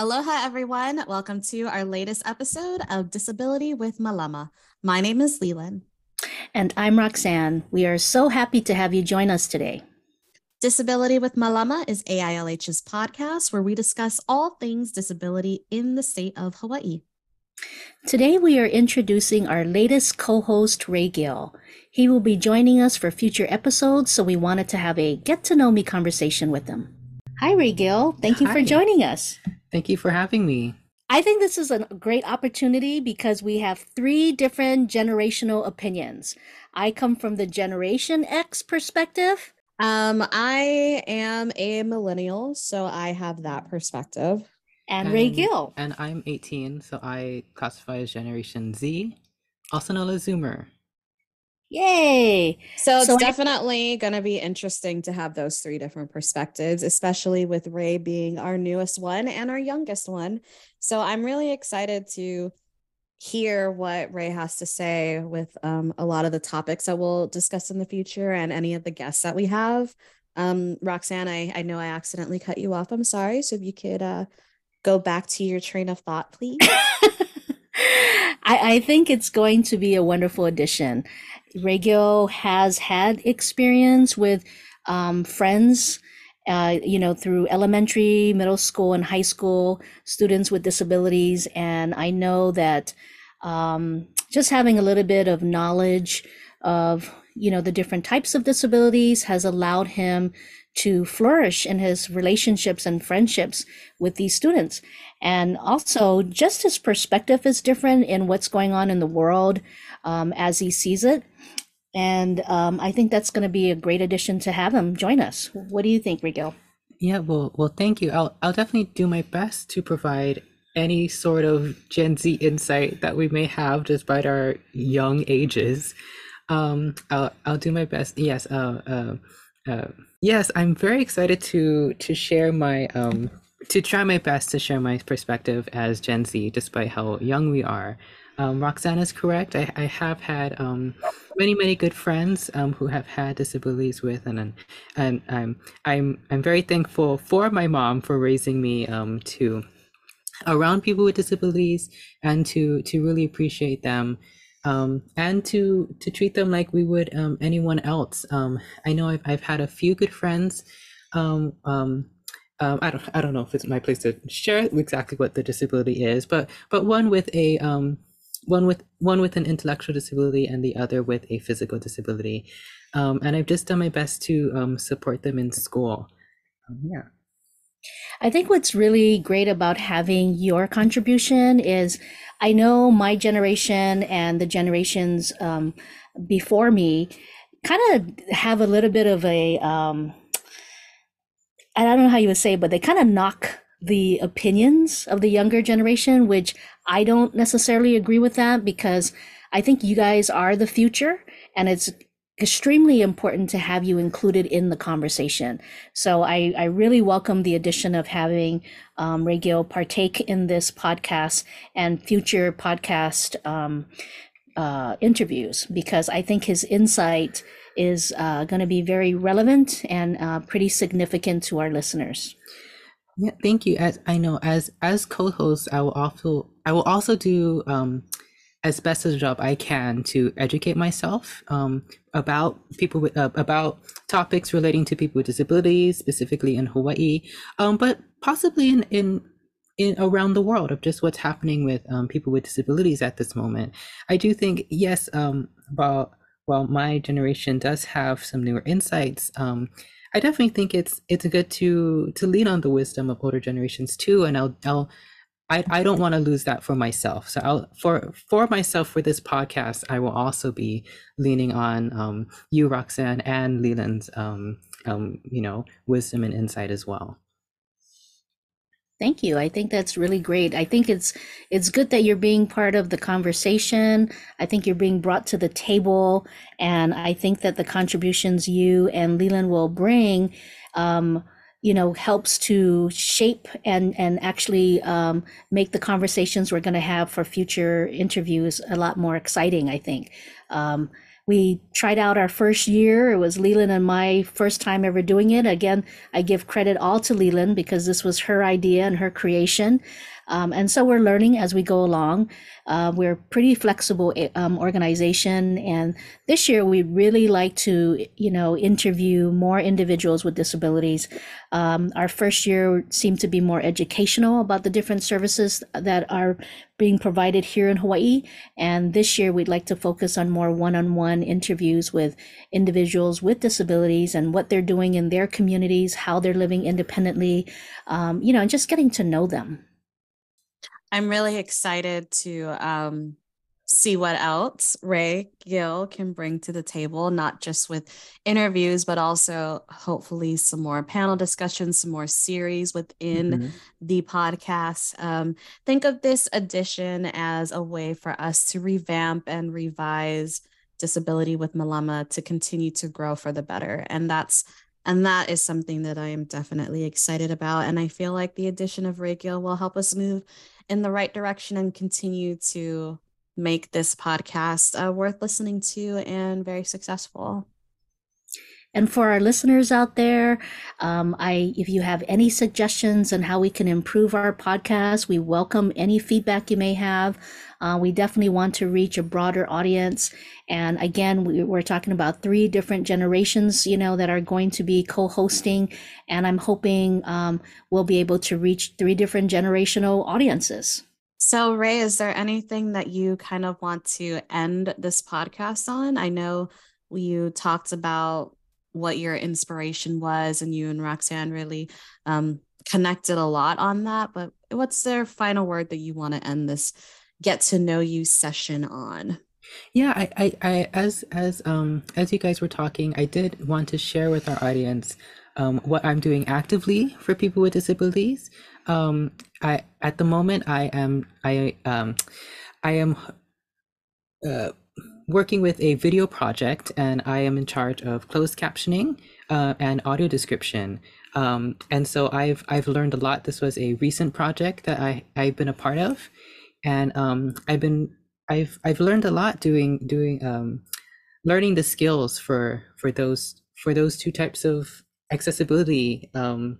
Aloha, everyone. Welcome to our latest episode of Disability with Malama. My name is Leland. And I'm Roxanne. We are so happy to have you join us today. Disability with Malama is AILH's podcast where we discuss all things disability in the state of Hawaii. Today, we are introducing our latest co host, RayGil. He will be joining us for future episodes, so we wanted to have a get to know me conversation with him. Hi, RayGil. Thank you Hi. for joining us. Thank you for having me. I think this is a great opportunity because we have three different generational opinions. I come from the Generation X perspective. Um, I am a millennial, so I have that perspective. And, RayGil. And I'm 18, so I classify as Generation Z, also known as Zoomer. Yay! So it's So I- definitely going to be interesting to have those three different perspectives, especially with Ray being our newest one and our youngest one. So I'm really excited to hear what Ray has to say with um, a lot of the topics that we'll discuss in the future and any of the guests that we have. Um, Roxanne, I, I know I accidentally cut you off. I'm sorry. So if you could uh, go back to your train of thought, please. I, I think it's going to be a wonderful addition. RayGil has had experience with um, friends, uh, you know, through elementary, middle school, and high school students with disabilities. And I know that um, just having a little bit of knowledge of, you know, the different types of disabilities has allowed him to flourish in his relationships and friendships with these students. And also, just his perspective is different in what's going on in the world um, as he sees it. And um, I think that's going to be a great addition to have him join us. What do you think, RayGil? Yeah, well, well, thank you. I'll, I'll definitely do my best to provide any sort of Gen Z insight that we may have despite our young ages. Um, I'll, I'll do my best. Yes, uh, uh, uh, yes, I'm very excited to to share my um to try my best to share my perspective as Gen Z, despite how young we are. Um, Roxanne is correct. I, I have had um, many many good friends um, who have had disabilities with, and and, I'm I'm I'm very thankful for my mom for raising me um, to around people with disabilities and to to really appreciate them um, and to to treat them like we would um, anyone else. Um, I know I've, I've had a few good friends. Um, um, um, I don't I don't know if it's my place to share exactly what the disability is, but but one with a um, one with one with an intellectual disability and the other with a physical disability, um, and I've just done my best to um, support them in school. Um, yeah. I think what's really great about having your contribution is I know my generation and the generations um, before me kind of have a little bit of a, um, I don't know how you would say, but they kind of knock the opinions of the younger generation, which I don't necessarily agree with that because I think you guys are the future and it's extremely important to have you included in the conversation. So I, I really welcome the addition of having um, Ray partake in this podcast and future podcast um, uh, interviews because I think his insight is uh, going to be very relevant and uh, pretty significant to our listeners. Yeah, thank you. As I know, as as co-host, I will also I will also do um, as best as a job I can to educate myself um, about people with uh, about topics relating to people with disabilities, specifically in Hawaii, um, but possibly in in in around the world of just what's happening with um, people with disabilities at this moment. I do think yes, um, while while my generation does have some newer insights. Um, I definitely think it's it's good to to lean on the wisdom of older generations too, and I'll I'll I, I don't want to lose that for myself. So I'll for for myself for this podcast, I will also be leaning on um, you, Roxanne, and Leland's um, um, you know wisdom and insight as well. Thank you. I think that's really great. I think it's it's good that you're being part of the conversation. I think you're being brought to the table, and I think that the contributions you and Leland will bring, um, you know, helps to shape and and actually um, make the conversations we're going to have for future interviews a lot more exciting. I think. Um, we tried out our first year. It was Leland and my first time ever doing it. Again, I give credit all to Leland because this was her idea and her creation. Um, and so we're learning as we go along. Uh, we're a pretty flexible eh, um, organization, and this year we really like to, you know, interview more individuals with disabilities. Um, our first year seemed to be more educational about the different services that are being provided here in Hawaii, and this year we'd like to focus on more one-on-one interviews with individuals with disabilities and what they're doing in their communities, how they're living independently, um, you know, and just getting to know them. I'm really excited to um, see what else Ray Gill can bring to the table, not just with interviews, but also hopefully some more panel discussions, some more series within mm-hmm. the podcast. Um, think of this edition as a way for us to revamp and revise disability with Malama to continue to grow for the better. And that's and that is something that I am definitely excited about. And I feel like the addition of RayGil will help us move in the right direction and continue to make this podcast uh, worth listening to and very successful. And for our listeners out there, um, I if you have any suggestions on how we can improve our podcast, we welcome any feedback you may have. Uh, we definitely want to reach a broader audience. And again, we, we're talking about three different generations, you know, that are going to be co-hosting, and I'm hoping um, we'll be able to reach three different generational audiences. So, Ray, is there anything that you kind of want to end this podcast on? I know you talked about what your inspiration was and you and roxanne really um, connected a lot on that but what's their final word that you want to end this get to know you session on? Yeah I, I i as as um as you guys were talking i did want to share with our audience um, what i'm doing actively for people with disabilities. Um i at the moment i am i um i am uh working with a video project, and I am in charge of closed captioning uh, and audio description. Um, and so I've I've learned a lot. This was a recent project that I I've been a part of, and um, I've been I've I've learned a lot doing doing um, learning the skills for for those for those two types of accessibility um,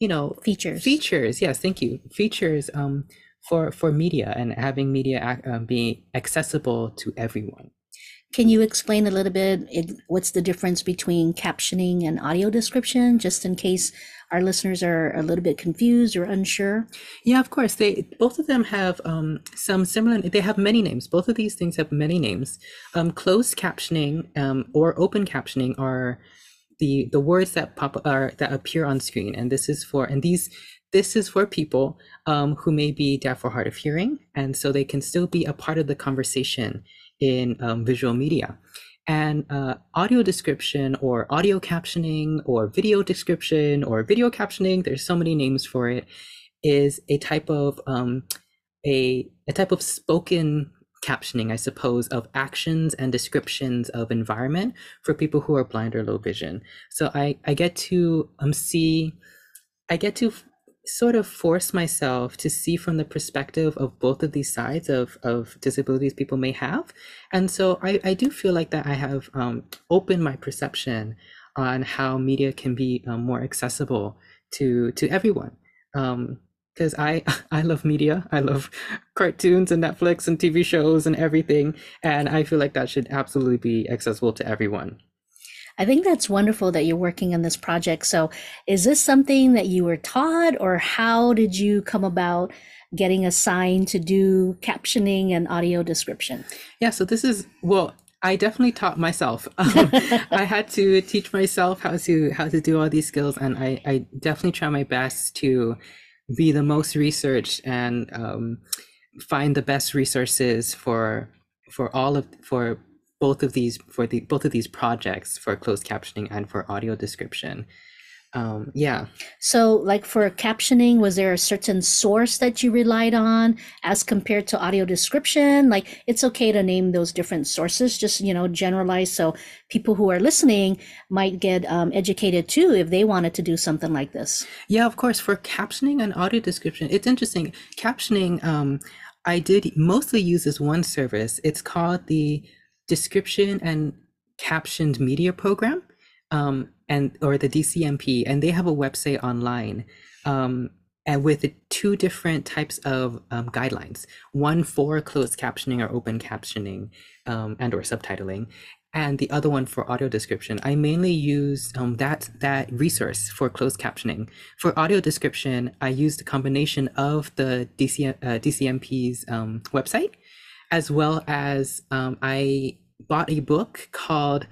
you know features features yes thank you features um, for for media and having media uh, be accessible to everyone. Can you explain a little bit it, what's the difference between captioning and audio description, just in case our listeners are a little bit confused or unsure? Yeah, of course. They both of them have um, some similar. They have many names. Both of these things have many names. Um, closed captioning um, or open captioning are the the words that pop are that appear on screen, and this is for and these this is for people um, who may be deaf or hard of hearing, and so they can still be a part of the conversation in um, visual media. And uh, audio description or audio captioning or video description or video captioning, there's so many names for it, is a type of um, a, a type of spoken captioning, I suppose, of actions and descriptions of environment for people who are blind or low vision. So I, I get to um, see, I get to sort of force myself to see from the perspective of both of these sides of, of disabilities people may have. And so I, I do feel like that I have um, opened my perception on how media can be um, more accessible to to everyone. Um because I I love media. I love cartoons and Netflix and TV shows and everything. And I feel like that should absolutely be accessible to everyone. I think that's wonderful that you're working on this project. So, is this something that you were taught, or how did you come about getting assigned to do captioning and audio description? Yeah, so this is, well, I definitely taught myself. Um, I had to teach myself how to how to do all these skills, and I, I definitely try my best to be the most researched and um, find the best resources for for all of for both of these for the both of these projects for closed captioning and for audio description. Um, yeah. So like for captioning was there a certain source that you relied on as compared to audio description? Like it's okay to name those different sources just you know generalize so people who are listening might get um, educated too if they wanted to do something like this. Yeah of course. For captioning and audio description it's interesting. Captioning um, i did mostly use this one service. It's called the description and captioned media program, um, and or the DCMP, and they have a website online. Um, and with two different types of um, guidelines one for closed captioning or open captioning um, and or subtitling and the other one for audio description i mainly use um, that that resource for closed captioning for audio description i used a combination of the DC, uh, dcmp's um, website as well as um, i bought a book called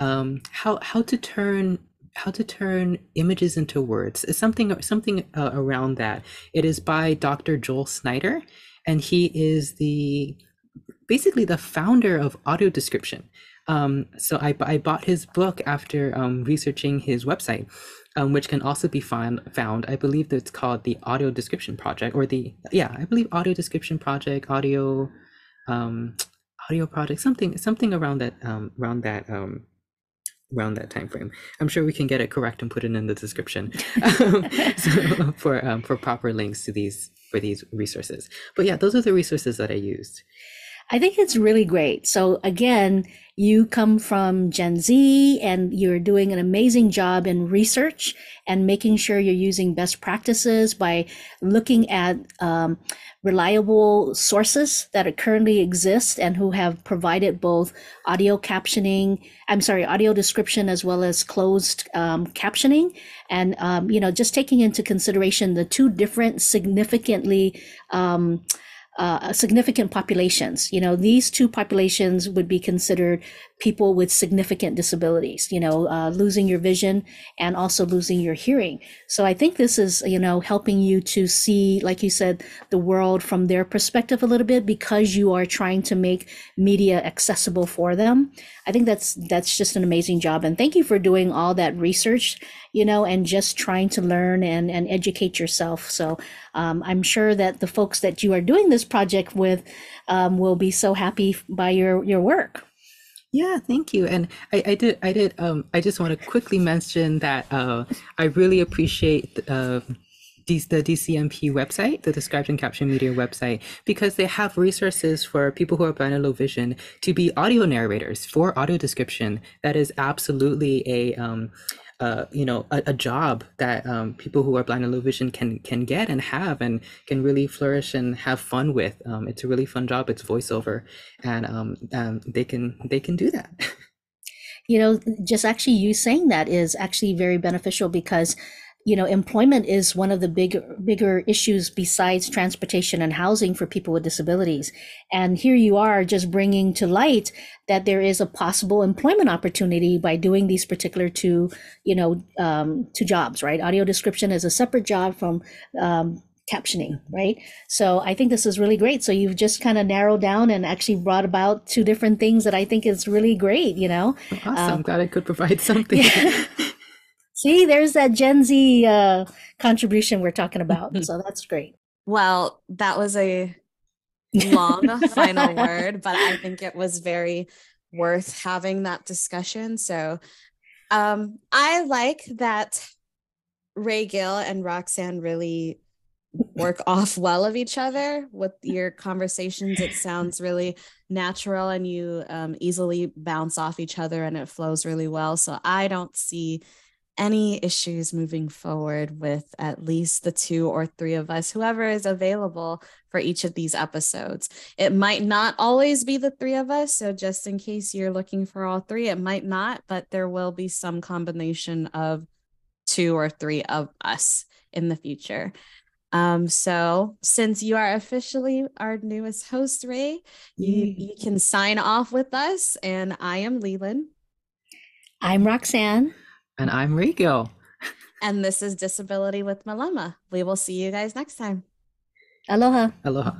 um, how how to turn how to turn images into words. Something something uh, around that. It is by dr joel snyder and he is the basically the founder of audio description um, so I, I bought his book after um, researching his website um, which can also be found found i believe that it's called the audio description project or the yeah i believe audio description project audio um audio project something something around that um around that um around that time frame. I'm sure we can get it correct and put it in the description um, so for um, for proper links to these for these resources. But yeah, those are the resources that I used. I think it's really great. So again, you come from Gen Z and you're doing an amazing job in research and making sure you're using best practices by looking at um, reliable sources that currently exist and who have provided both audio captioning, I'm sorry, audio description as well as closed um, captioning. And, um, you know, just taking into consideration the two different significantly um, uh, significant populations. You know, these two populations would be considered people with significant disabilities, you know, uh, losing your vision and also losing your hearing. So I think this is, you know, helping you to see, like you said, the world from their perspective a little bit because you are trying to make media accessible for them. I think that's that's just an amazing job. And thank you for doing all that research, you know, and just trying to learn and, and educate yourself. So um, I'm sure that the folks that you are doing this project with um, will be so happy by your your work. Yeah, thank you. And I, I did, I did, um, I just want to quickly mention that uh, I really appreciate uh, the DCMP website, the Described and Captioned Media website, because they have resources for people who are blind and low vision to be audio narrators for audio description. That is absolutely a um, uh, you know a, a job that um, people who are blind and low vision can can get and have and can really flourish and have fun with. Um, it's a really fun job. It's voiceover, and um, um, they can they can do that. you know, just actually you saying that is actually very beneficial because you know, employment is one of the big, bigger issues besides transportation and housing for people with disabilities. And here you are just bringing to light that there is a possible employment opportunity by doing these particular two, you know, um, two jobs, right? Audio description is a separate job from um, captioning, right? So I think this is really great. So you've just kind of narrowed down and actually brought about two different things that I think is really great, you know? Awesome. Um, Glad I could provide something. Yeah. See, there's that Gen Z uh, contribution we're talking about. so that's great. Well, that was a long final word, but I think it was very worth having that discussion. So um, I like that RayGil and Roxanne really work off well of each other with your conversations. It sounds really natural and you um, easily bounce off each other and it flows really well. So I don't see any issues moving forward with at least the two or three of us, whoever is available for each of these episodes. It might not always be the three of us. So, just in case you're looking for all three, it might not, but there will be some combination of two or three of us in the future. Um, so since you are officially our newest host, Ray, you, you can sign off with us. And I am Leland. I'm Roxanne. And I'm RayGil. And this is Disability with Malama. We will see you guys next time. Aloha. Aloha.